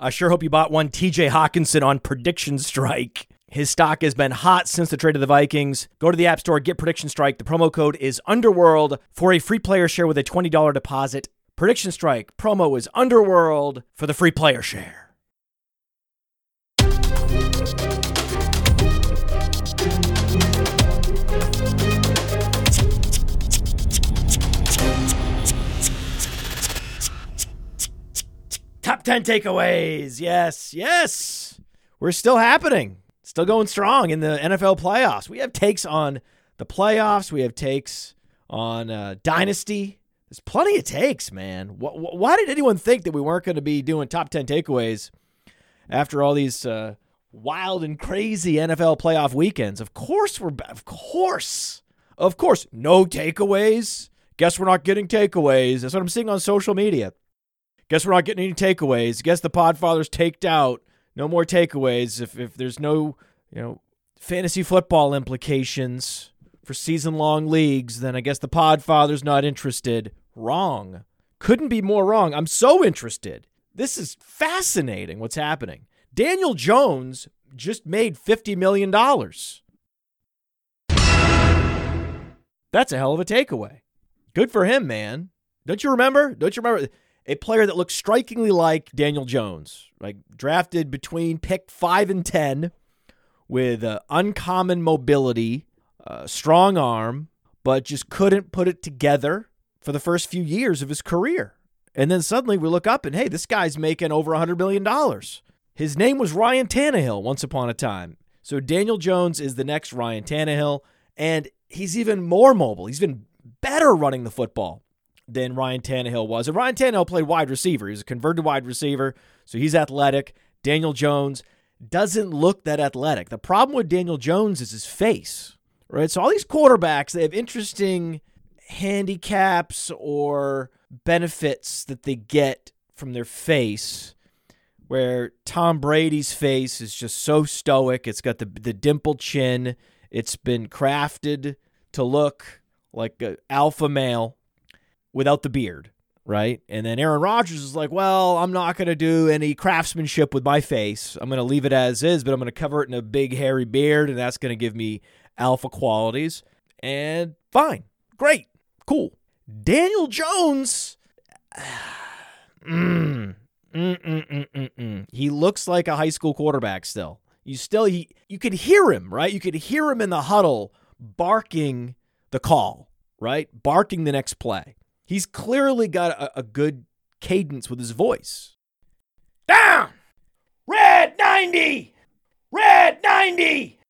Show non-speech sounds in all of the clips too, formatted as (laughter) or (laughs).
I sure hope you bought one TJ Hockenson on Prediction Strike. His stock has been hot since the trade of the Vikings. Go to the App Store, get Prediction Strike. The promo code is Underworld for a free player share with a $20 deposit. Prediction Strike promo is Underworld for the free player share. Top 10 takeaways. Yes, yes. We're still happening. Still going strong in the NFL playoffs. We have takes on the playoffs. We have takes on uh, Dynasty. There's plenty of takes, man. Why did anyone think that we weren't going to be doing top 10 takeaways after all these uh, wild and crazy NFL playoff weekends? Of course, we're, of course, of course, no takeaways. Guess we're not getting takeaways. That's what I'm seeing on social media. Guess we're not getting any takeaways. Guess the Podfathers taked out. No more takeaways. If if there's no you know fantasy football implications for season long leagues, then I guess the Podfathers not interested. Wrong. Couldn't be more wrong. I'm so interested. This is fascinating. What's happening? Daniel Jones just made $50 million. That's a hell of a takeaway. Good for him, man. Don't you remember? Don't you remember? A player that looks strikingly like Daniel Jones, like drafted between pick five and 10 with uh, uncommon mobility, uh, strong arm, but just couldn't put it together for the first few years of his career. And then suddenly we look up and hey, this guy's making over $100 million. His name was Ryan Tannehill once upon a time. So Daniel Jones is the next Ryan Tannehill, and he's even more mobile. He's been better running the football than Ryan Tannehill was. And Ryan Tannehill played wide receiver. He's a converted wide receiver, so he's athletic. Daniel Jones doesn't look that athletic. The problem with Daniel Jones is his face, right? So all these quarterbacks, they have interesting handicaps or benefits that they get from their face. Where Tom Brady's face is just so stoic. It's got the the dimpled chin. It's been crafted to look like an alpha male without the beard, right? And then Aaron Rodgers is like, well, I'm not going to do any craftsmanship with my face. I'm going to leave it as is, but I'm going to cover it in a big hairy beard, and that's going to give me alpha qualities. And fine, great, cool. Daniel Jones, (sighs) mm, mm, mm, mm, mm, he looks like a high school quarterback still. You still, he, you could hear him, right? You could hear him in the huddle barking the call, right? Barking the next play. He's clearly got a, a good cadence with his voice. Down! Red 90! Red 90!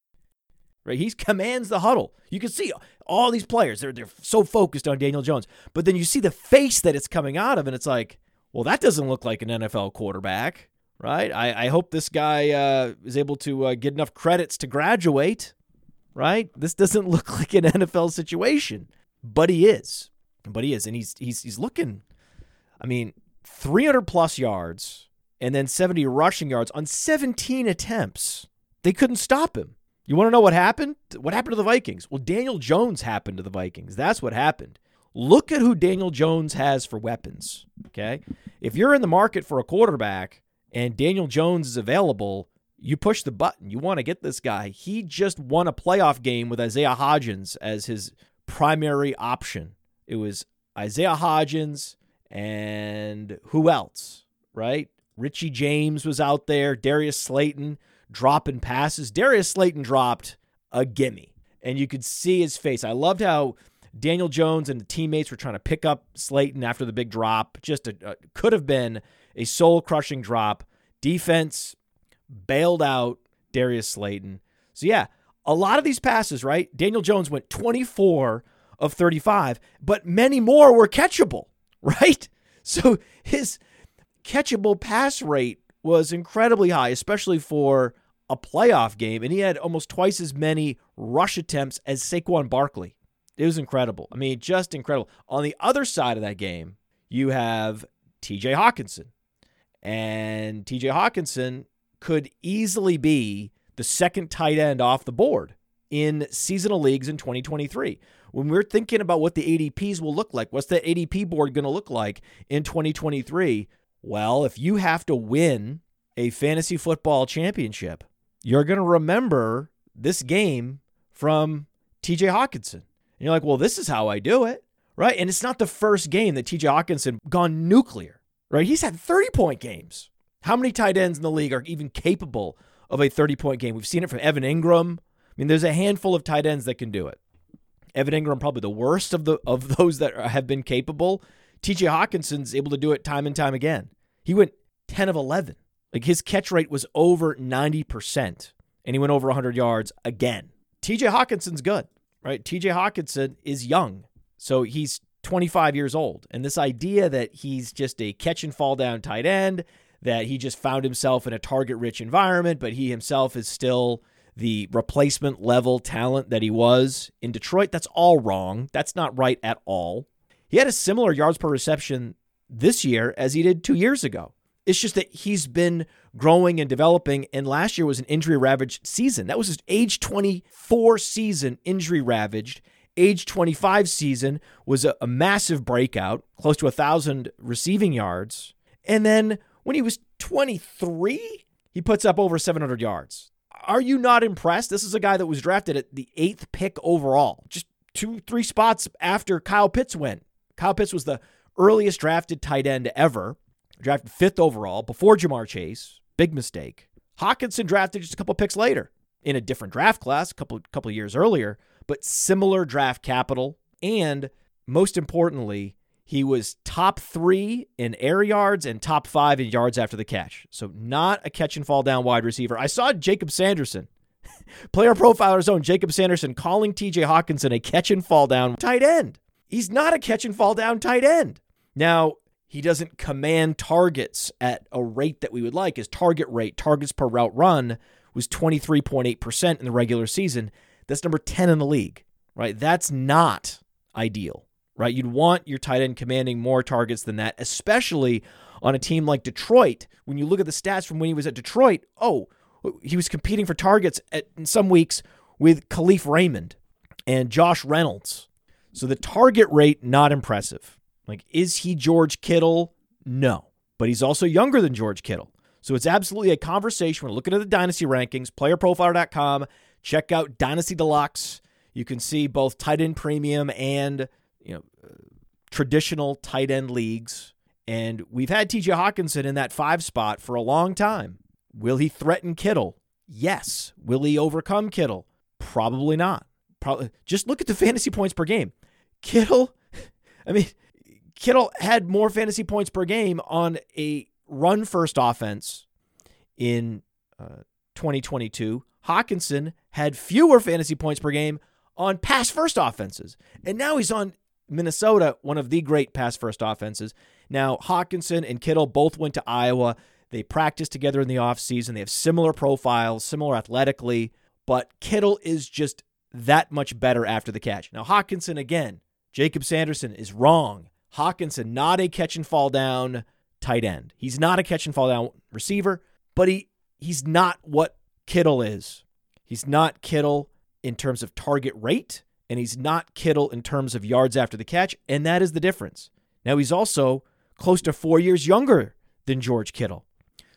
Right? He commands the huddle. You can see all these players, they're, they're so focused on Daniel Jones. But then you see the face that it's coming out of, and it's like, well, that doesn't look like an NFL quarterback, right? I, I hope this guy uh, is able to uh, get enough credits to graduate, right? This doesn't (laughs) look like an NFL situation, but he is but he is, and he's he's he's looking. I mean, 300 plus yards and then 70 rushing yards on 17 attempts. They couldn't stop him. You want to know what happened? What happened to the Vikings? Well, Daniel Jones happened to the Vikings. That's what happened. Look at who Daniel Jones has for weapons. Okay. If you're in the market for a quarterback and Daniel Jones is available, you push the button. You want to get this guy. He just won a playoff game with Isaiah Hodgins as his primary option. It was Isaiah Hodgins and who else, right? Richie James was out there, Darius Slayton dropping passes. Darius Slayton dropped a gimme, and you could see his face. I loved how Daniel Jones and the teammates were trying to pick up Slayton after the big drop. Just a, a could have been a soul crushing drop. Defense bailed out Darius Slayton. So yeah, a lot of these passes, right? Daniel Jones went 24 of 35, but many more were catchable, (laughs) right? So his catchable pass rate was incredibly high, especially for a playoff game, and he had almost twice as many rush attempts as Saquon Barkley. It was incredible. I mean, just incredible. On the other side of that game, you have TJ Hockenson. And TJ Hockenson could easily be the second tight end off the board in seasonal leagues in 2023 when we're thinking about what the ADPs will look like, what's that ADP board going to look like in 2023? Well, if you have to win a fantasy football championship, you're going to remember this game from TJ Hockenson. And you're like, well, this is how I do it, right? And it's not the first game that TJ Hockenson gone nuclear, right? He's had 30 point games. How many tight ends in the league are even capable of a 30 point game? We've seen it from Evan Engram. I mean, there's a handful of tight ends that can do it. Evan Engram probably the worst of the of (laughs) those that have been capable. TJ Hockenson's able to do it time and time again. He went 10 of 11. Like his catch rate was over 90% and he went over 100 yards again. TJ Hockenson's good, right? TJ Hockenson is young. So he's 25 years old. And this idea that he's just a catch and fall down tight end, that he just found himself in a target rich environment, but he himself is still the replacement level talent that he was in Detroit, that's all wrong. That's not right at all. He had a similar yards per reception this year as he did two years ago. It's just that he's been growing and developing, and last year was an injury ravaged season. That was his age 24 season, injury ravaged. Age 25 season was a, a massive breakout, close to a thousand receiving yards. And then when he was 23, he puts up over 700 yards. Are you not impressed? This is a guy that was drafted at the eighth pick overall, just two, three spots after Kyle Pitts went. Kyle Pitts was the earliest drafted tight end ever drafted fifth overall before Ja'Marr Chase. Big mistake. Hockenson drafted just a couple picks later in a different draft class, a couple couple years earlier, but similar draft capital. And most importantly, he was top three in air yards and top five in yards after the catch. So not a catch and fall down wide receiver. I saw Jacob Sanderson, (laughs) player profiler's own Jacob Sanderson, calling TJ Hockenson a catch and fall down tight end. He's not a catch and fall down tight end. Now, he doesn't command targets at a rate that we would like. His target rate, targets per route run, was 23.8% in the regular season. That's number 10 in the league, right? That's not ideal, right? You'd want your tight end commanding more targets than that, especially on a team like Detroit. When you look at the stats from when he was at Detroit, oh, he was competing for targets at, in some weeks with Kalif Raymond and Josh Reynolds. So the target rate, not impressive. Like, is he George Kittle? No. But he's also younger than George Kittle. So it's absolutely a conversation. We're looking at the dynasty rankings, playerprofiler.com. Check out Dynasty Deluxe. You can see both tight end premium and traditional tight end leagues. And we've had TJ Hockenson in that five spot for a long time. Will he threaten Kittle? Yes. Will he overcome Kittle? Probably not. Probably just look at the fantasy points per game. Kittle, (laughs) I mean, Kittle had more fantasy points per game on a run first offense in uh, 2022. Hockenson had fewer fantasy points per game on pass first offenses. And now he's on Minnesota, one of the great pass first offenses. Now, Hockenson and Kittle both went to Iowa. They practiced together in the offseason. They have similar profiles, similar athletically, but Kittle is just that much better after the catch. Now, Hockenson, again, Jacob Sanderson is wrong. Hockenson, not a catch and fall down tight end. He's not a catch and fall down receiver, but he he's not what Kittle is. He's not Kittle in terms of target rate, and he's not Kittle in terms of yards after the catch, and that is the difference. Now he's also close to 4 years younger than George Kittle.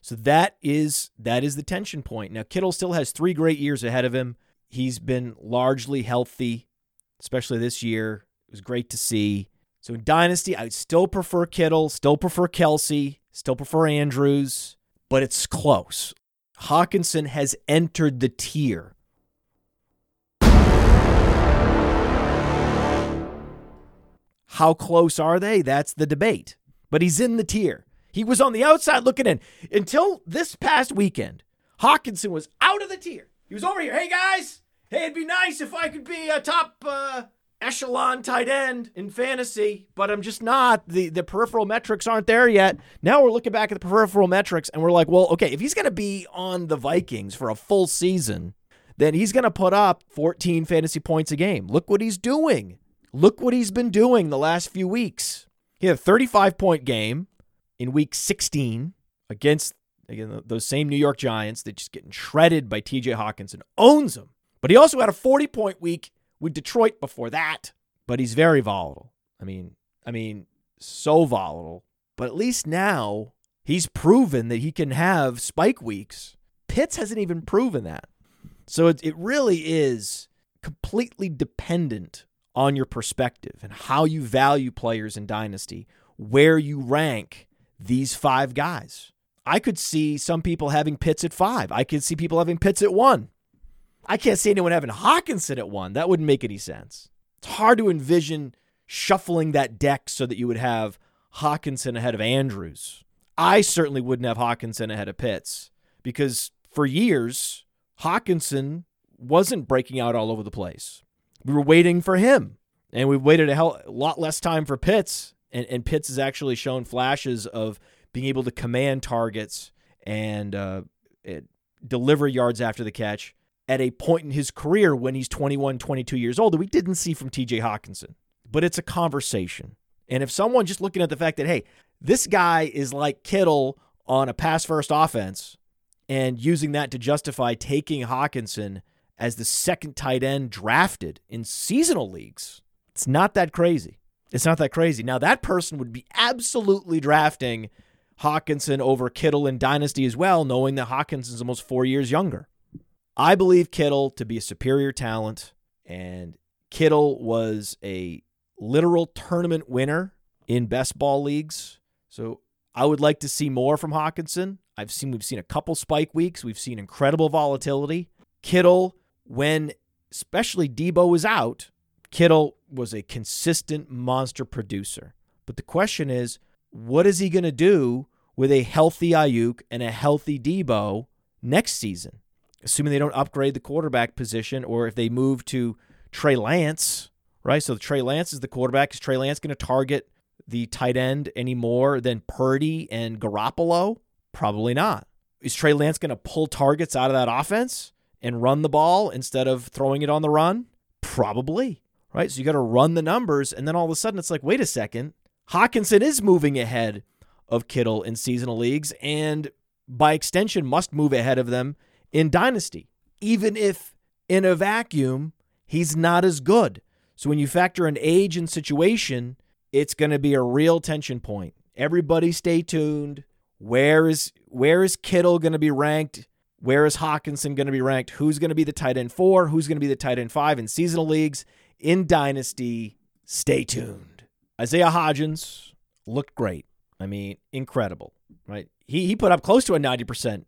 So that is that is the tension point. Now Kittle still has 3 great years ahead of him. He's been largely healthy, especially this year. It was great to see. So in Dynasty, I still prefer Kittle, still prefer Kelce, still prefer Andrews, but it's close. Hockenson has entered the tier. How close are they? That's the debate. But he's in the tier. He was on the outside looking in until this past weekend. Hockenson was out of the tier. He was over here. Hey guys, hey, it'd be nice if I could be a top uh, echelon tight end in fantasy, but I'm just not. The the peripheral metrics aren't there yet. Now we're looking back at the peripheral metrics and we're like, well, okay, if he's going to be on the Vikings for a full season, then he's going to put up 14 fantasy points a game. Look what he's doing. Look what he's been doing the last few weeks. He had a 35 point game in week 16 against again those same New York Giants that just getting shredded by TJ Hockenson. Owns them. But he also had a 40 point week with Detroit before that, but he's very volatile. I mean, I mean, so volatile. But at least now He's proven that he can have spike weeks. Pitts hasn't even proven that. So it, it really is completely dependent on your perspective and how you value players in Dynasty, where you rank these five guys. I could see some people having Pitts at five. I could see people having Pitts at one. I can't see anyone having Hockenson at one. That wouldn't make any sense. It's hard to envision shuffling that deck so that you would have Hockenson ahead of Andrews. I certainly wouldn't have Hockenson ahead of Pitts because for years, Hockenson wasn't breaking out all over the place. We were waiting for him, and we waited a, hell, a lot less time for Pitts. And, and Pitts has actually shown flashes of being able to command targets and uh, deliver yards after the catch at a point in his career when he's 21, 22 years old that we didn't see from TJ Hockenson. But it's a conversation. And if someone just looking at the fact that, hey, this guy is like Kittle on a pass first offense and using that to justify taking Hockenson as the second tight end drafted in seasonal leagues, it's not that crazy. It's not that crazy. Now, that person would be absolutely drafting Hockenson over Kittle in Dynasty as well, knowing that Hockenson's almost four years younger. I believe Kittle to be a superior talent, and Kittle was a literal tournament winner in best ball leagues. So I would like to see more from Hockenson. I've seen we've seen a couple spike weeks. We've seen incredible volatility. Kittle, when especially Deebo was out, Kittle was a consistent monster producer. But the question is, what is he going to do with a healthy Aiyuk and a healthy Deebo next season? Assuming they don't upgrade the quarterback position or if they move to Trey Lance, right? So Trey Lance is the quarterback. Is Trey Lance going to target the tight end any more than Purdy and Garoppolo? Probably not. Is Trey Lance going to pull targets out of that offense and run the ball instead of throwing it on the run? Probably right? So you got to run the numbers, and then all of a sudden it's like, wait a second, Hockenson is moving ahead of Kittle in seasonal leagues, and by extension must move ahead of them in dynasty, even if in a vacuum he's not as good. So when you factor in age and situation, it's going to be a real tension point. Everybody stay tuned. Where is where is Kittle going to be ranked? Where is Hockenson going to be ranked? Who's going to be the tight end four? Who's going to be the tight end five in seasonal leagues? in Dynasty. Stay tuned. Isaiah Hodgins looked great. I mean, incredible, right? He, he put up close to a 90%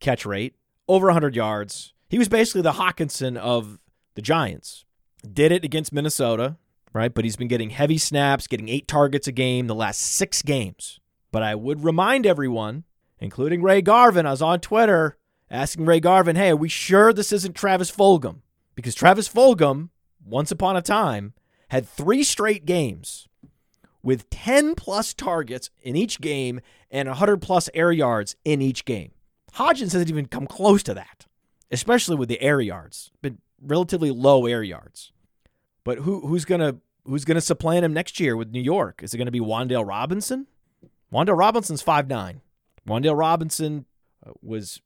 catch rate, over 100 yards. He was basically the Hockenson of the Giants. Did it against Minnesota, right? But he's been getting heavy snaps, getting eight targets a game the last six games. But I would remind everyone, including Ray Garvin, I was on Twitter asking Ray Garvin, hey, are we sure this isn't Travis Fulgham? Because Travis Fulgham once upon a time, had three straight games with 10 plus targets in each game and 100 plus air yards in each game. Hodgins hasn't even come close to that, especially with the air yards, but relatively low air yards. But who who's gonna who's gonna supplant him next year with New York? Is it gonna be Wan'Dale Robinson? Wan'Dale Robinson's five nine. Wan'Dale Robinson uh, was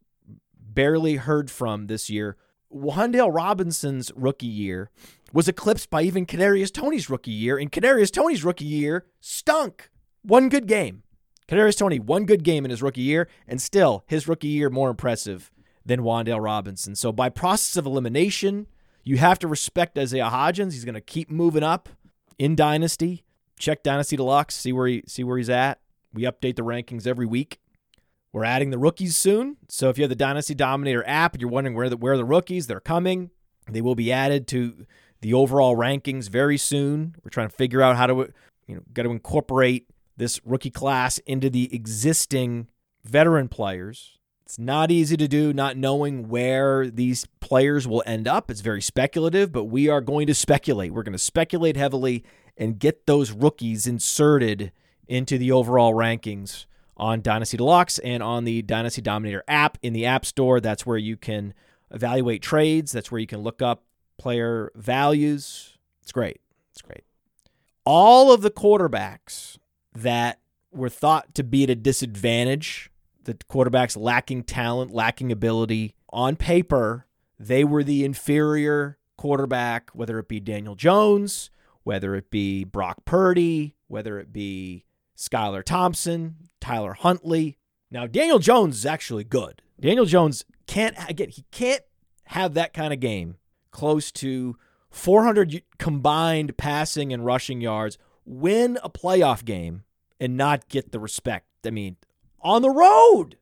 barely heard from this year. Wan'Dale Robinson's rookie year was eclipsed by even Kadarius Toney's rookie year, and Kadarius Toney's rookie year stunk. One good game. Kadarius Toney, one good game in his rookie year, and still his rookie year more impressive than Wan'Dale Robinson. So by process of elimination, you have to respect Isaiah Hodgins. He's going to keep moving up in Dynasty. Check Dynasty Deluxe, see where he see where he's at. We update the rankings every week. We're adding the rookies soon. So if you have the Dynasty Dominator app and you're wondering where the where the rookies, they're coming. They will be added to the overall rankings very soon. We're trying to figure out how to, you know, got to incorporate this rookie class into the existing veteran players. It's not easy to do, not knowing where these players will end up. It's very speculative, but we are going to speculate. We're going to speculate heavily and get those rookies inserted into the overall rankings on Dynasty Deluxe and on the Dynasty Dominator app in the App Store. That's where you can evaluate trades. That's where you can look up player values. It's great. It's great. All of the quarterbacks that were thought to be at a disadvantage, the quarterbacks lacking talent, lacking ability, on paper, they were the inferior quarterback, whether it be Daniel Jones, whether it be Brock Purdy, whether it be Skylar Thompson, Tyler Huntley. Now, Daniel Jones is actually good. Daniel Jones can't, again, he can't have that kind of game close to 400 combined passing and rushing yards, win a playoff game, and not get the respect. I mean, on the road,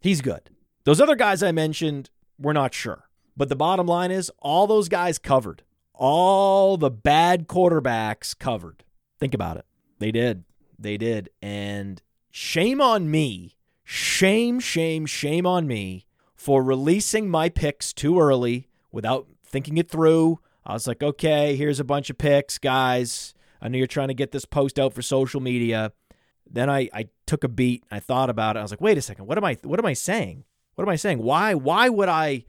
he's good. Those other guys I mentioned, we're not sure. But the bottom line is all those guys covered. All the bad quarterbacks covered. Think about it. They did. They did. And shame on me. Shame, shame, shame on me for releasing my picks too early without thinking it through. I was like, okay, here's a bunch of picks, guys. I know you're trying to get this post out for social media. Then I, I took a beat. I thought about it. I was like, wait a second. What am I what am I saying? What am I saying? Why why would I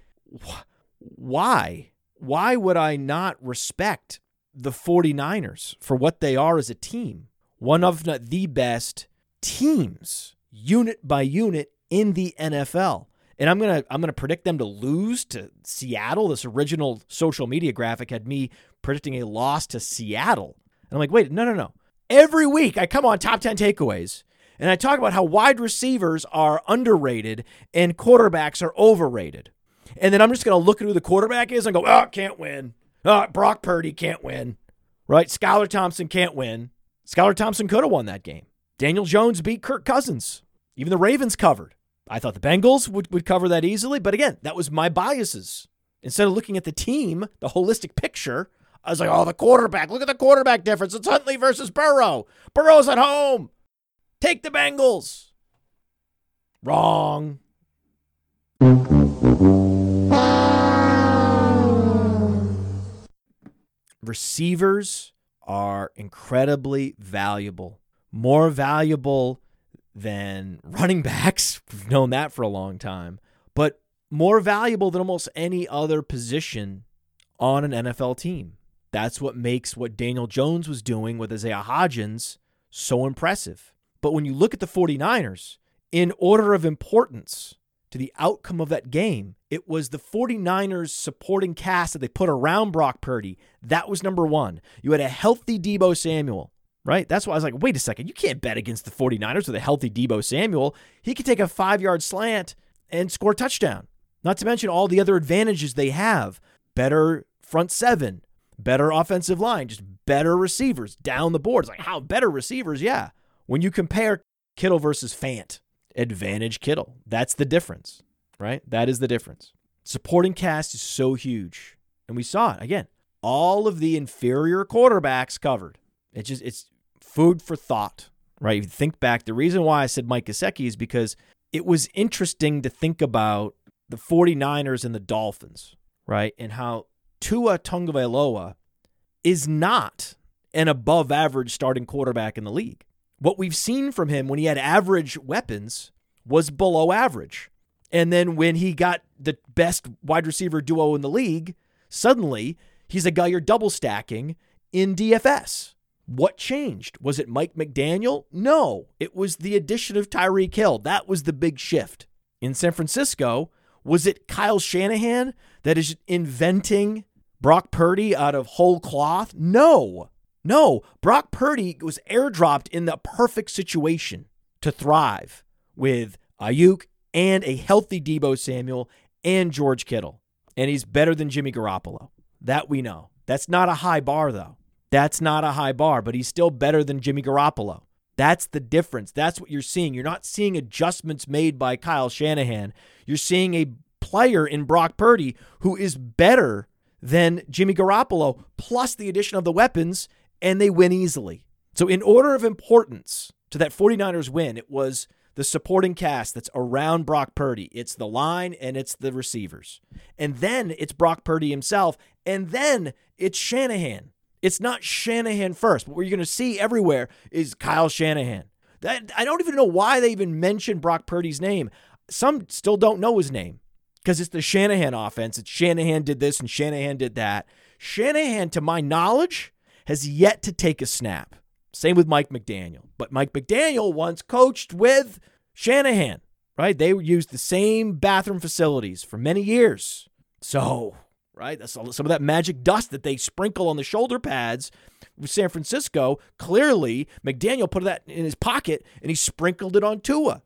why? Why would I not respect the 49ers for what they are as a team? One of the best teams, unit by unit, in the NFL. And I'm gonna I'm gonna predict them to lose to Seattle. This original social media graphic had me predicting a loss to Seattle. And I'm like, wait, no, no, no. Every week I come on top 10 takeaways and I talk about how wide receivers are underrated and quarterbacks are overrated. And then I'm just going to look at who the quarterback is and go, oh, can't win. Oh, Brock Purdy can't win. Right? Skylar Thompson can't win. Skylar Thompson could have won that game. Daniel Jones beat Kirk Cousins. Even the Ravens covered. I thought the Bengals would, would cover that easily, but again, that was my biases. Instead of looking at the team, the holistic picture, I was like, oh, the quarterback. Look at the quarterback difference. It's Huntley versus Burrow. Burrow's at home. Take the Bengals. Wrong. Receivers are incredibly valuable, more valuable than (laughs) running backs. We've known that for a long time, but more valuable than almost any other position on an NFL team. That's what makes what Daniel Jones was doing with Isaiah Hodgins so impressive. But when you look at the 49ers, in order of importance to the outcome of that game, it was the 49ers supporting cast that they put around Brock Purdy. That was number one. You had a healthy Deebo Samuel, right? That's why I was like, wait a second, you can't bet against the 49ers with a healthy Deebo Samuel. He could take a five yard slant and score a touchdown. Not to mention all the other advantages they have better front seven, better offensive line, just better receivers down the board. It's like, how better receivers? Yeah. When you compare Kittle versus Fant, advantage Kittle. That's the difference, right? That is the difference. Supporting cast is so huge. And we saw it again. All of the inferior quarterbacks covered. It's just it's food for thought, right? If you think back, the reason why I said Mike Gesicki is because it was interesting to think about the 49ers and the Dolphins, right? And how Tua Tagovailoa is not an above average starting quarterback in the league. What we've seen from him when he had average weapons was below average. And then when he got the best wide receiver duo in the league, suddenly he's a guy you're double stacking in DFS. What changed? Was it Mike McDaniel? No, it was the addition of Tyreek Hill. That was the big shift. In San Francisco, was it Kyle Shanahan that is inventing Brock Purdy out of whole cloth? No. No, Brock Purdy was airdropped in the perfect situation to thrive with Aiyuk and a healthy Deebo Samuel and George Kittle. And he's better than Jimmy Garoppolo. That we know. That's not a high bar, though. That's not a high bar, but he's still better than Jimmy Garoppolo. That's the difference. That's what you're seeing. You're not seeing adjustments made by Kyle Shanahan. You're seeing a player in Brock Purdy who is better than Jimmy Garoppolo, plus the addition of the weapons and they win easily. So, in order of importance to that 49ers win, it was the supporting cast that's around Brock Purdy. It's the line and it's the receivers. And then it's Brock Purdy himself. And then it's Shanahan. It's not Shanahan first, but what you're going to see everywhere is Kyle Shanahan. That, I don't even know why they even mentioned Brock Purdy's name. Some still don't know his name because it's the Shanahan offense. It's Shanahan did this and Shanahan did that. Shanahan, to my knowledge, has yet to take a snap. Same with Mike McDaniel. But Mike McDaniel once coached with Shanahan, right? They used the same bathroom facilities for many years. So, right? That's some of that magic dust that they sprinkle on the shoulder pads with San Francisco. Clearly, McDaniel put that in his pocket and he sprinkled it on Tua.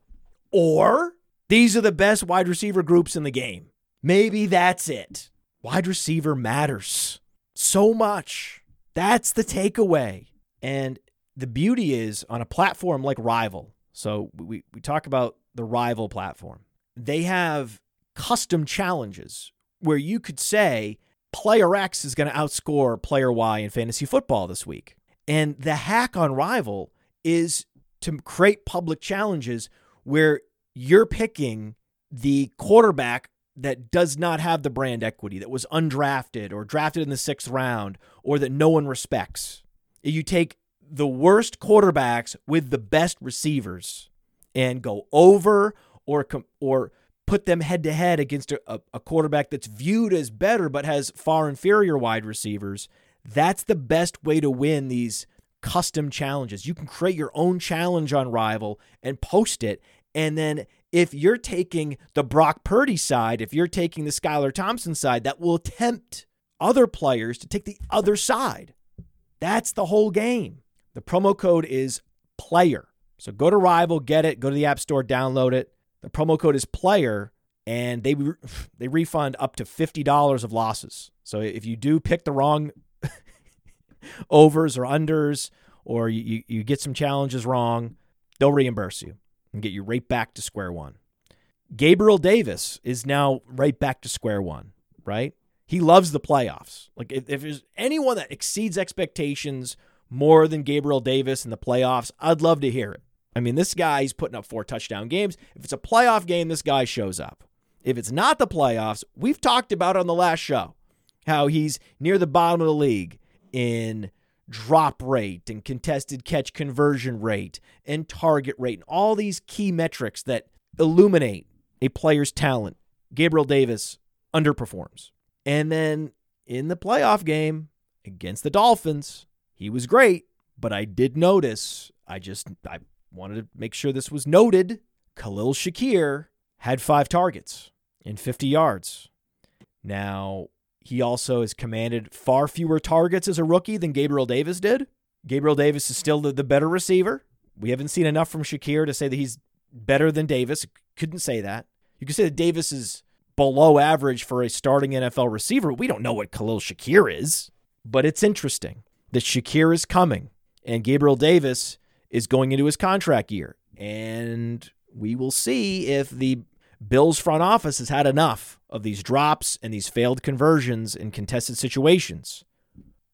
Or these are the best wide receiver groups in the game. Maybe that's it. Wide receiver matters so much. That's the takeaway. And the beauty is on a platform like Rival. So we, we talk about the Rival platform. They have custom challenges where you could say player X is going to outscore player Y in fantasy football this week. And the hack on Rival is to create public challenges where you're picking the quarterback that does not have the brand equity, that was undrafted or drafted in the sixth round, or that no one respects. You take the worst quarterbacks with the best receivers and go over or or put them head to head against a, a quarterback that's viewed as better but has far inferior wide receivers. That's the best way to win these custom challenges. You can create your own challenge on Rival and post it. And then if you're taking the Brock Purdy side, if you're taking the Skylar Thompson side, that will tempt other players to take the other side. That's the whole game. The promo code is player. So go to Rival, get it, go to the App Store, download it. The promo code is player, and they (sighs) they refund up to fifty dollars of losses. So if you do pick the wrong (laughs) overs or unders, or you, you get some challenges wrong, they'll reimburse you and get you right back to square one. Gabriel Davis is now right back to square one, right? He loves the playoffs. Like if, if there's anyone that exceeds expectations more than Gabriel Davis in the playoffs, I'd love to hear it. I mean, this guy, he's putting up four touchdown games. If it's a playoff game, this guy shows up. If it's not the playoffs, we've talked about on the last show how he's near the bottom of the league in drop rate and contested catch conversion rate and target rate and all these key metrics that illuminate a player's talent. Gabriel Davis underperforms. And then in the playoff game against the Dolphins, he was great, but I did notice, I just I wanted to make sure this was noted. Khalil Shakir had five targets in 50 yards. Now, he also has commanded far fewer targets as a rookie than Gabriel Davis did. Gabriel Davis is still the, the better receiver. We haven't seen enough from Shakir to say that he's better than Davis. Couldn't say that. You could say that Davis is below average for a starting NFL receiver. We don't know what Khalil Shakir is, but it's interesting that Shakir is coming and Gabriel Davis is going into his contract year. And we will see if the Bills front office has had enough of these drops and these failed conversions in contested situations,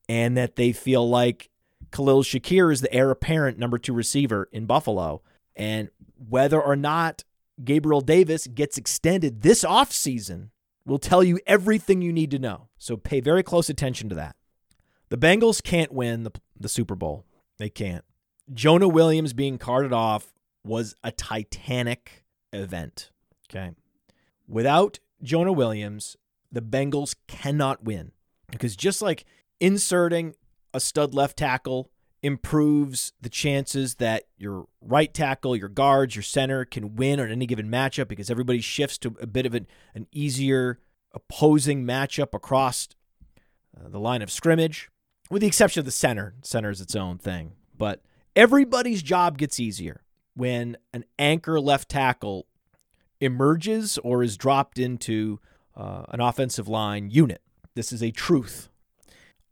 and that they feel like Khalil Shakir is the heir apparent number two receiver in Buffalo. And whether or not Gabriel Davis gets extended this offseason will tell you everything you need to know. So pay very close attention to that. The Bengals can't win the, the Super Bowl. They can't. Jonah Williams being carted off was a titanic event. Okay. Without Jonah Williams, the Bengals cannot win because just like inserting a stud left tackle improves the chances that your right tackle, your guards, your center can win on any given matchup because everybody shifts to a bit of an, an easier opposing matchup across uh, the line of scrimmage, with the exception of the center. Center is its own thing. But everybody's job gets easier when an anchor left tackle emerges or is dropped into uh, an offensive line unit. This is a truth.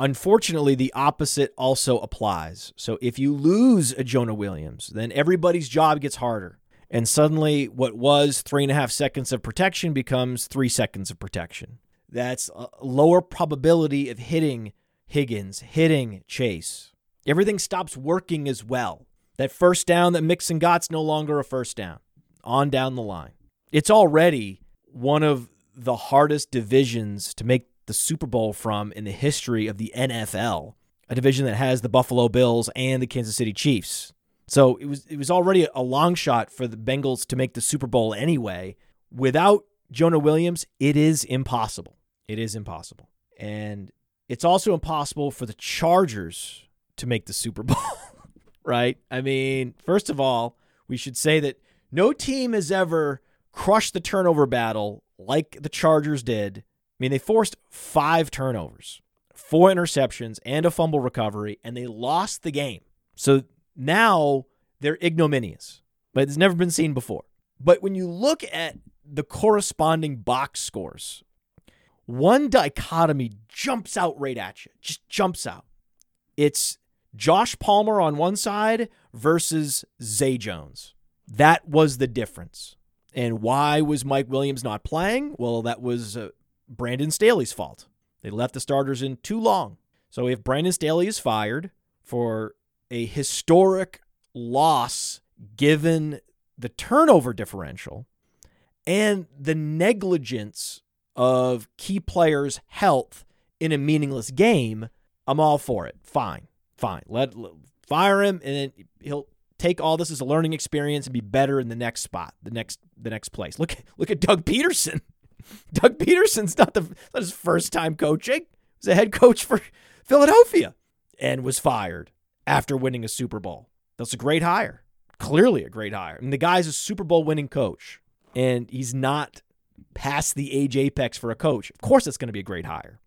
Unfortunately, the opposite also applies. So if you lose a Jonah Williams, then everybody's job gets harder. And suddenly, what was three and a half seconds of protection becomes three seconds of protection. That's a lower probability of hitting Higgins, hitting Chase. Everything stops working as well. That first down that Mixon got's no longer a first down. On down the line it's already one of the hardest divisions to make the Super Bowl from in the history of the NFL, a division that has the Buffalo Bills and the Kansas City Chiefs. So it was it was already a long shot for the Bengals to make the Super Bowl anyway. Without Jonah Williams, it is impossible. It is impossible. And it's also impossible for the Chargers to make the Super Bowl, (laughs) right? I mean, first of all, we should say that no team has ever crushed the turnover battle like the Chargers did I mean, they forced five turnovers, four interceptions, and a fumble recovery, and they lost the game. So now they're ignominious, but it's never been seen before. But when you look at the corresponding box scores, one dichotomy jumps out right at you, just jumps out. It's Josh Palmer on one side versus Zay Jones. That was the difference. And why was Mike Williams not playing? Well, that was uh, Brandon Staley's fault. They left the starters in too long. So if Brandon Staley is fired for a historic loss given the turnover differential and the negligence of key players' health in a meaningless game, I'm all for it. Fine. Fine. Let, let fire him and then he'll take all this as a learning experience and be better in the next spot, the next the next place. Look look at Doug Pederson. (laughs) Doug Pederson's not the not his first time coaching. He was a head coach for Philadelphia and was fired after winning a Super Bowl. That's a great hire. Clearly a great hire. I mean, the guy's a Super Bowl winning coach, and he's not past the age apex for a coach. Of course, that's going to be a great hire.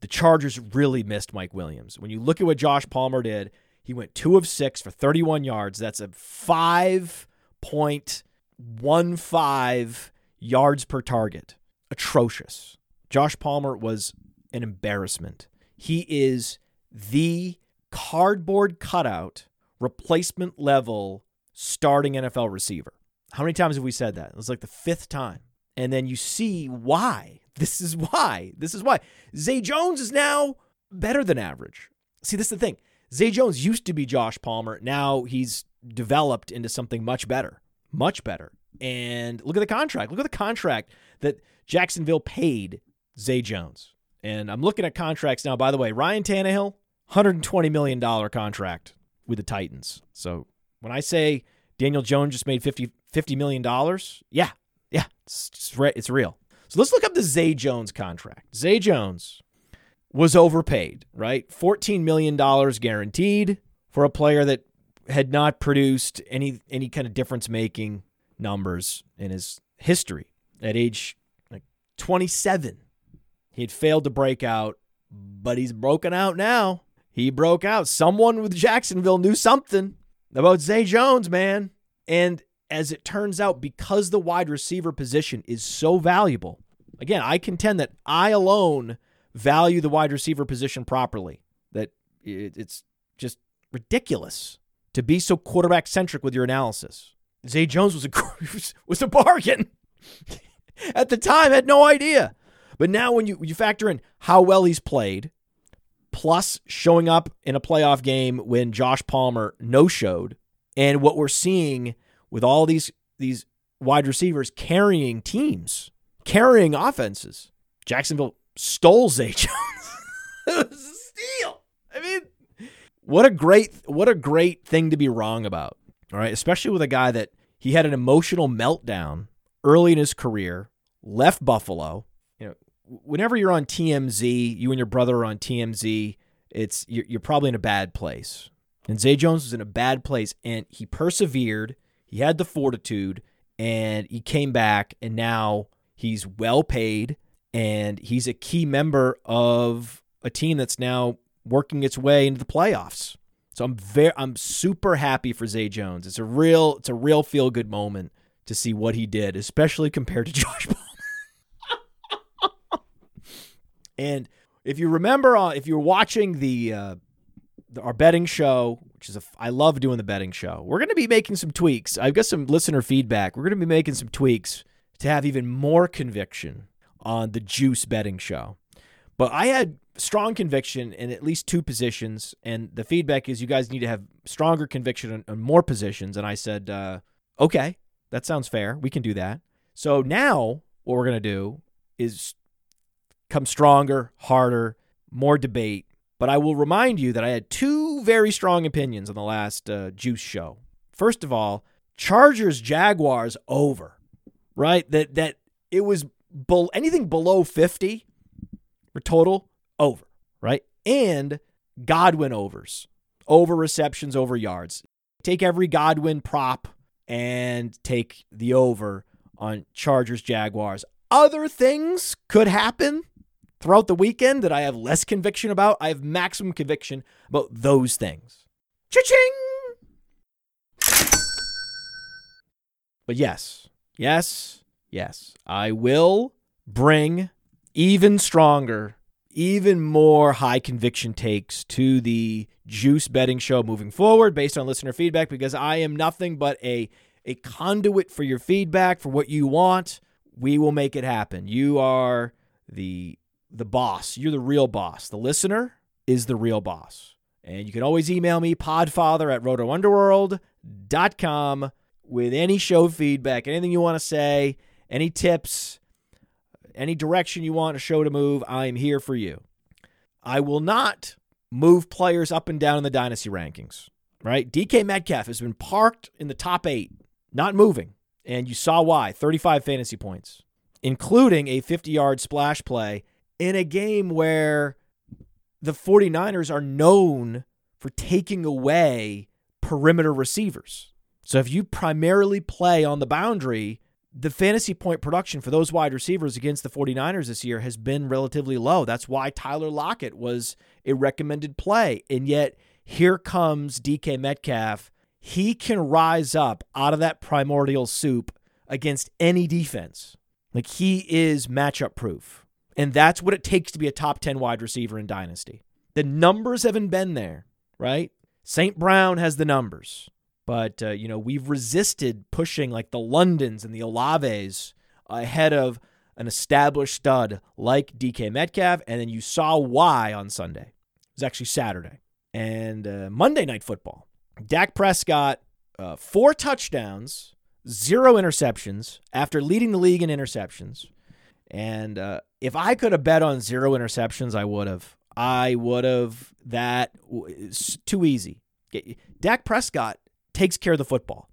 The Chargers really missed Mike Williams. When you look at what Josh Palmer did, he went two of six for 31 yards. That's a 5.15 yards per target. Atrocious. Josh Palmer was an embarrassment. He is the cardboard cutout, replacement level starting NFL receiver. How many times have we said that? It was like the fifth time. And then you see why. (laughs) This is why. This is why. Zay Jones is now better than average. See, this is the thing. Zay Jones used to be Josh Palmer. Now he's developed into something much better, much better. And look at the contract. Look at the contract that Jacksonville paid Zay Jones. And I'm looking at contracts now. By the way, Ryan Tannehill, $120 million contract with the Titans. So when I say Daniel Jones just made 50, $50 million, yeah, yeah, it's, it's, real. So let's look up the Zay Jones contract. Zay Jones was overpaid, right? $14 million guaranteed for a player that had not produced any any kind of difference making numbers in his history. At age like 27, he had failed to break out, but he's broken out now. He broke out. Someone with Jacksonville knew something about Zay Jones, man. And as it turns out, because the wide receiver position is so valuable, again, I contend that I alone value the wide receiver position properly. That it's just ridiculous to be so quarterback centric with your analysis. Zay Jones was a (laughs) was a bargain. (laughs) At the time, had no idea. But now when you you factor in how well he's played, plus showing up in a playoff game when Josh Palmer no showed, and what we're seeing with all these these wide receivers carrying teams, carrying offenses. Jacksonville stole Zay Jones. (laughs) it was a steal. I mean, what a great what a great thing to be wrong about. All right, especially with a guy that he had an emotional meltdown early in his career, left Buffalo. You know, whenever you're on TMZ, you and your brother are on TMZ, it's you're, you're probably in a bad place. And Zay Jones was in a bad place, and he persevered. He had the fortitude, and he came back, and now he's well paid and he's a key member of a team that's now working its way into the playoffs. So I'm very I'm super happy for Zay Jones. It's a real it's a real feel good moment to see what he did, especially compared to (laughs) Josh Palmer. and if you remember, uh, if you're watching the, uh, the our betting show, which is a I love doing the betting show. We're going to be making some tweaks. I've got some listener feedback. We're going to be making some tweaks to have even more conviction on the Juice betting show. But I had strong conviction in at least two positions, and the feedback is you guys need to have stronger conviction on, on more positions. And I said, uh, okay, that sounds fair. We can do that. So now what we're going to do is come stronger, harder, more debate. But I will remind you that I had two very strong opinions on the last uh, Juice show. First of all, Chargers Jaguars over, right? That that it was be- anything below 50 for total, over, right? And Godwin overs, over receptions, over yards. Take every Godwin prop and take the over on Chargers Jaguars. Other things could happen, throughout the weekend that I have less conviction about. I have maximum conviction about those things. Cha-ching! But yes, yes, yes, I will bring even stronger, even more high conviction takes to the Juice Betting Show moving forward based on listener feedback because I am nothing but a, a conduit for your feedback, for what you want. We will make it happen. You are the the boss. You're the real boss. The listener is the real boss. And you can always email me, podfather at rotounderworld.com with any show feedback, anything you want to say, any tips, any direction you want a show to move. I am here for you. I will not move players up and down in the dynasty rankings, right? DK Metcalf has been parked in the top eight, not moving. And you saw why 35 fantasy points, including a 50 yard splash play in a game where the 49ers are known for taking away perimeter receivers. So if you primarily play on the boundary, the fantasy point production for those wide receivers against the 49ers this year has been relatively low. That's why Tyler Lockett was a recommended play. And yet, here comes DK Metcalf. He can rise up out of that primordial soup against any defense. Like he is matchup proof. And that's what it takes to be a top 10 wide receiver in Dynasty. The numbers haven't been there, right? St. Brown has the numbers. But, uh, you know, we've resisted pushing like the Londons and the Olaves ahead of an established stud like DK Metcalf. And then you saw why on Sunday. It was actually Saturday. And uh, Monday Night Football. Dak Prescott, uh, four touchdowns, zero interceptions after leading the league in interceptions. And uh, if I could have bet on zero interceptions, I would have. I would have. That too easy. Dak Prescott takes care of the football.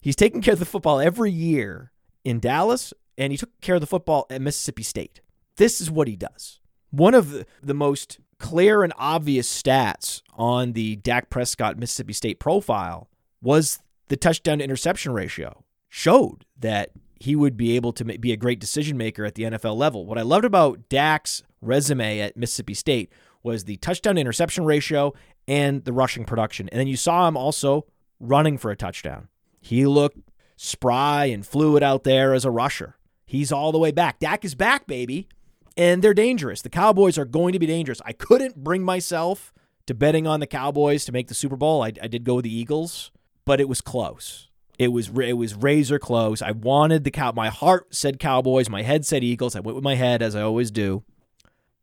He's taken care of the football every year in Dallas, and he took care of the football at Mississippi State. This is what he does. One of the, the most clear and obvious stats on the Dak Prescott Mississippi State profile was the touchdown to interception ratio. Showed that he would be able to be a great decision maker at the NFL level. What I loved about Dak's resume at Mississippi State was the touchdown interception ratio and the rushing production. And then you saw him also running for a touchdown. He looked spry and fluid out there as a rusher. He's all the way back. Dak is back, baby. And they're dangerous. The Cowboys are going to be dangerous. I couldn't bring myself to betting on the Cowboys to make the Super Bowl. I, I did go with the Eagles, but it was close. It was it was razor close. I wanted the cow. My heart said Cowboys. My head said Eagles. I went with my head as I always do.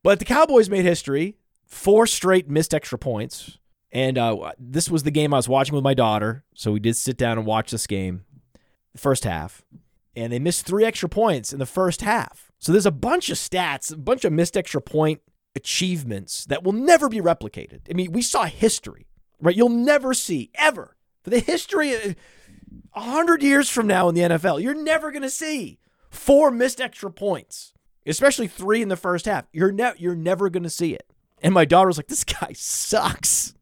But the Cowboys made history. Four straight missed extra points. And uh, this was the game I was watching with my daughter. So we did sit down and watch this game, the first half. And they missed three extra points in the first half. So there's a bunch of stats, a bunch of missed extra point achievements that will never be replicated. I mean, we saw history, right? You'll never see, ever. For the history, 100 years from now in the NFL, you're never going to see four missed extra points, especially three in the first half. You're, ne- you're never going to see it. And my daughter was like, this guy sucks.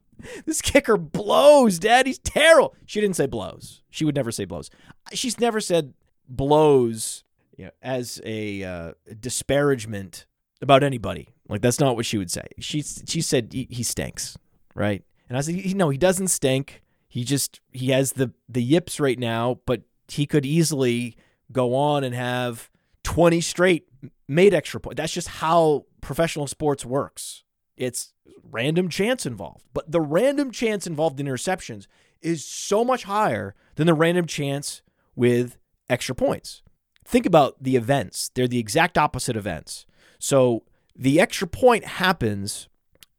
This kicker blows, Dad. He's terrible. She didn't say blows. She would never say blows. She's never said blows you know, as a uh, disparagement about anybody. Like that's not what she would say. She she said he, he stinks, right? And I said, no, he doesn't stink. He just he has the the yips right now, but he could easily go on and have 20 straight made extra points. That's just how professional sports works. It's random chance involved. But the random chance involved in interceptions is so much higher than the random chance with extra points. Think about the events, they're the exact opposite events. So the extra point happens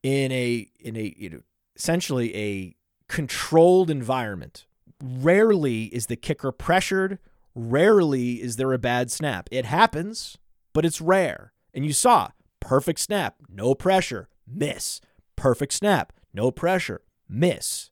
in a in a you know, essentially a controlled environment. Rarely is the kicker pressured, rarely is there a bad snap. It happens, but it's rare. And you saw perfect snap, no pressure, miss. Perfect snap, no pressure, miss.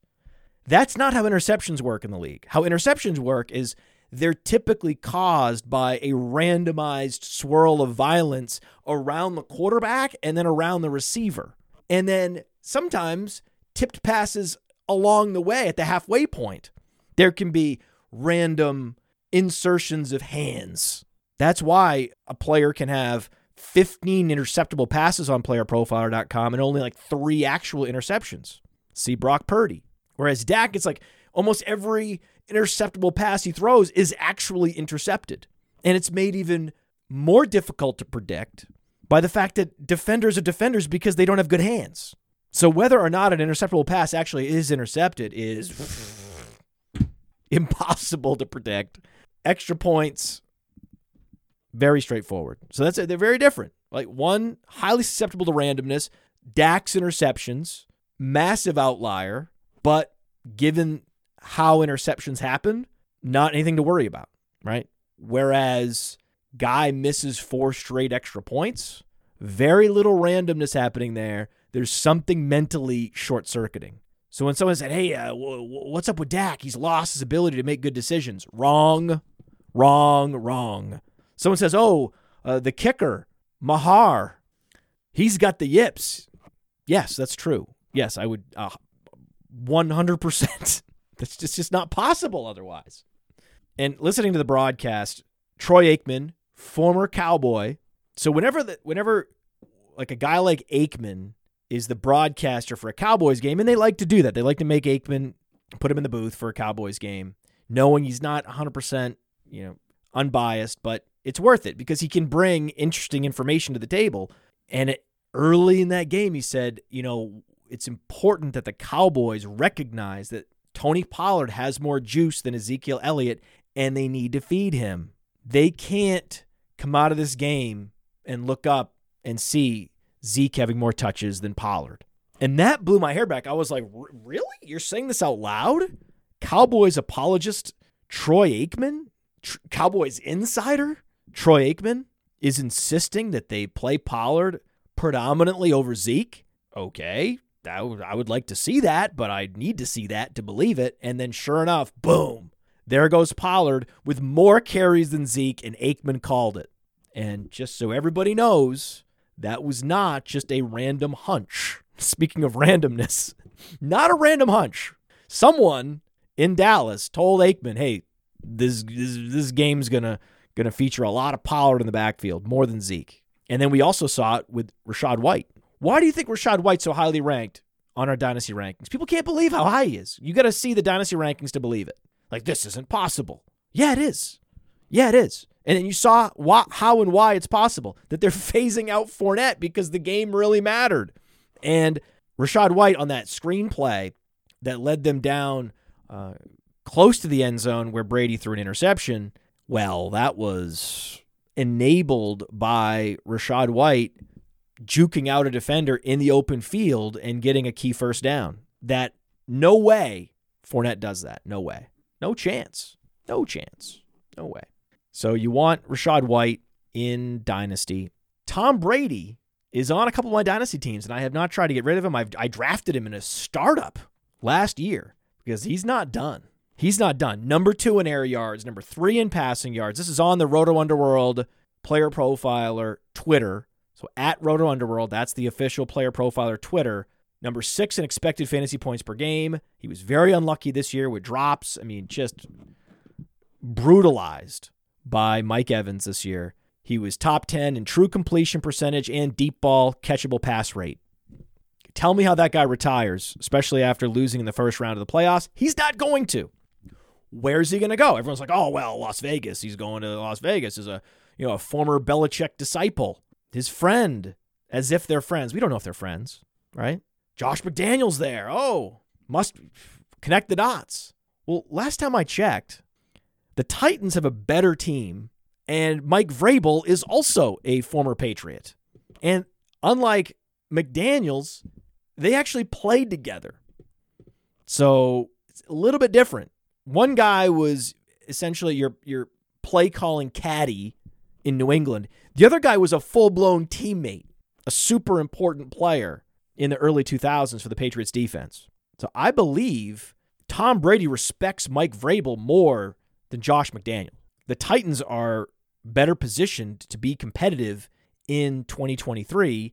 That's not how interceptions work in the league. How interceptions work is they're typically caused by a randomized swirl of violence around the quarterback and then around the receiver. And then sometimes tipped passes along the way at the halfway point. There can be random insertions of hands. That's why a player can have 15 interceptable passes on playerprofiler.com and only like three actual interceptions. See Brock Purdy. Whereas Dak, it's like almost every interceptable pass he throws is actually intercepted. And it's made even more difficult to predict by the fact that defenders are defenders because they don't have good hands. So whether or not an interceptable pass actually is intercepted is (laughs) impossible to predict. Extra points, very straightforward. So that's it. They're very different. Like one highly susceptible to randomness, Dak's interceptions, massive outlier, but given how interceptions happen, not anything to worry about, right? Whereas guy misses four straight extra points, very little randomness happening there. There's something mentally short circuiting. So when someone said, "Hey, uh, what's up with Dak? He's lost his ability to make good decisions." Wrong, wrong, wrong. Someone says, "Oh, uh, the kicker, Maher, he's got the yips." Yes, that's true. Yes, I would uh, 100%. (laughs) That's just, just not possible otherwise. And listening to the broadcast, Troy Aikman, former Cowboy. So whenever the, whenever like a guy like Aikman is the broadcaster for a Cowboys game, and they like to do that. They like to make Aikman put him in the booth for a Cowboys game, knowing he's not 100%, you know, unbiased, but it's worth it because he can bring interesting information to the table. And it, early in that game, he said, you know, it's important that the Cowboys recognize that Tony Pollard has more juice than Ezekiel Elliott and they need to feed him. They can't come out of this game and look up and see Zeke having more touches than Pollard. And that blew my hair back. I was like, really? You're saying this out loud? Cowboys apologist Troy Aikman, Tr- Cowboys insider Troy Aikman, is insisting that they play Pollard predominantly over Zeke. Okay, I would, I would like to see that, but I need to see that to believe it. And then sure enough, boom, there goes Pollard with more carries than Zeke, and Aikman called it. And just so everybody knows, that was not just a random hunch. (laughs) Speaking of randomness, (laughs) not a random hunch. Someone in Dallas told Aikman, "Hey, this this, this game's gonna gonna feature a lot of Pollard in the backfield, more than Zeke." And then we also saw it with Rachaad White. Why do you think Rachaad White's so highly ranked on our dynasty rankings? People can't believe how high he is. You got to see the dynasty rankings to believe it. Like this isn't possible. Yeah, it is. Yeah, it is. And then you saw how and why it's possible that they're (laughs) phasing out Fournette because the game really mattered. And Rachaad White on that screenplay that led them down uh, close to the end zone where Brady threw an interception. Well, that was enabled by Rachaad White juking out a defender in the open field and getting a key first down. That no way Fournette does that. No way. No chance. No chance. No way. So you want Rachaad White in Dynasty. Tom Brady is on a couple of my Dynasty teams, and I have not tried to get rid of him. I've, I drafted him in a startup last year because he's not done. He's not done. Number two in air yards, number three in passing yards. This is on the Roto Underworld player profiler Twitter. So at Roto Underworld, that's the official player profiler Twitter. Number six in expected fantasy points per game. He was very unlucky this year with drops. I mean, just brutalized by Mike Evans this year. He was top 10 in true completion percentage and deep ball catchable pass rate. Tell me how that guy retires, especially after losing in the first round of the playoffs. He's not going to. Where's he going to go? Everyone's like, "Oh, well, Las Vegas. He's going to Las Vegas as a, you know, a former Belichick disciple." his friend, as if they're friends. We don't know if they're friends, right? Josh McDaniels there. Oh, must connect the dots. Well, last time I checked, the Titans have a better team, and Mike Vrabel is also a former Patriot. And unlike McDaniels, they actually played together. So it's a little bit different. One guy was essentially your your play calling caddy in New England. The other guy was a full blown teammate, a super important player in the early 2000s for the Patriots defense. So I believe Tom Brady respects Mike Vrabel more than Josh McDaniel. The Titans are better positioned to be competitive in 2023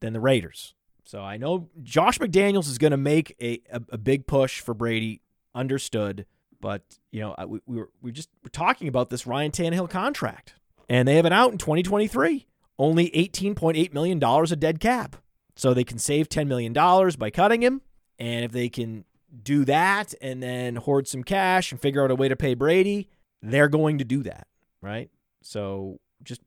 than the Raiders. So I know Josh McDaniels is going to make a, a, a, big push for Brady, understood. But, you know, we, we were, we just were talking about this Ryan Tannehill contract and they have it out in 2023. only $18.8 million of dead cap. So they can save $10 million by cutting him. And if they can do that and then hoard some cash and figure out a way to pay Brady, they're going to do that, right? So just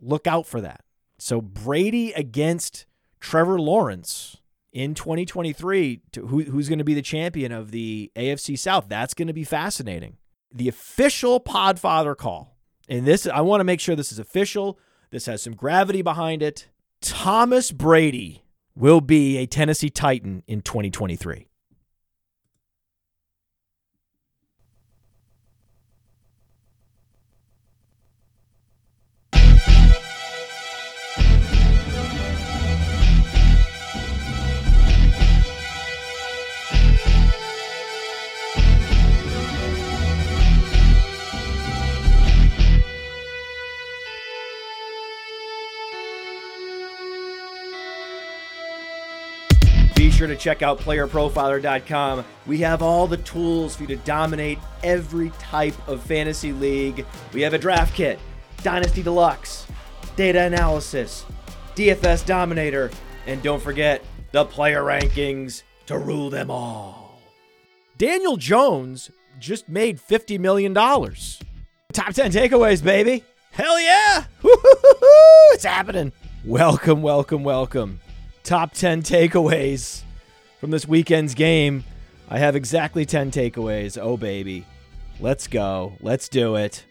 look out for that. So Brady against Trevor Lawrence in 2023, who, who's going to be the champion of the AFC South? That's going to be fascinating. The official Podfather call, and this I want to make sure this is official. This has some gravity behind it. Thomas Brady will be a Tennessee Titan in 2023. Sure to check out playerprofiler.com. We have all the tools for you to dominate every type of fantasy league. We have a draft kit, Dynasty Deluxe, data analysis, DFS Dominator, and don't forget the player rankings to rule them all. Daniel Jones just made $50 million. Top 10 takeaways, baby. Hell yeah! It's happening. Welcome, welcome, welcome. Top 10 takeaways from this weekend's game. I have exactly 10 takeaways. Oh, baby. Let's go. Let's do it.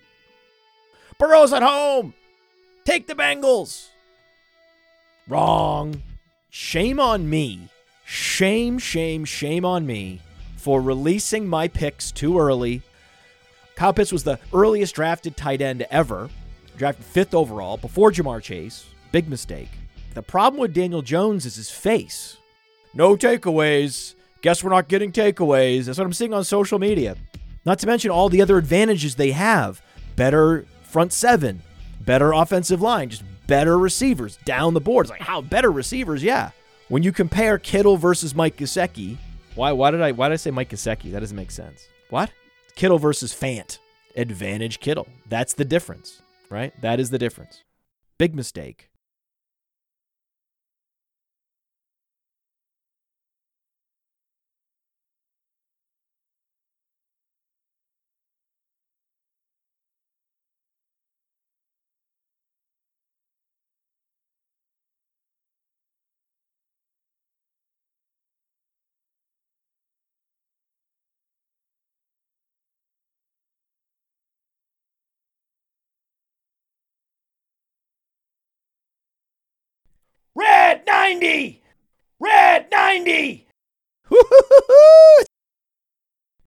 Burrow's at home. Take the Bengals. Wrong. Shame on me. Shame, shame, shame on me for releasing my picks too early. Kyle Pitts was the earliest drafted tight end ever, drafted fifth overall before Ja'Marr Chase. Big mistake. The problem with Daniel Jones is his face. No takeaways. Guess we're not getting takeaways. That's what I'm seeing on social media. Not to mention all the other advantages they have better front seven, better offensive line, just better receivers down the board. It's like, how better receivers? Yeah. When you compare Kittle versus Mike Gesicki, why, why, did I, why did I say Mike Gesicki? That doesn't make sense. What? Kittle versus Fant. Advantage Kittle. That's the difference, right? That is the difference. Big mistake. 90! Red 90! (laughs)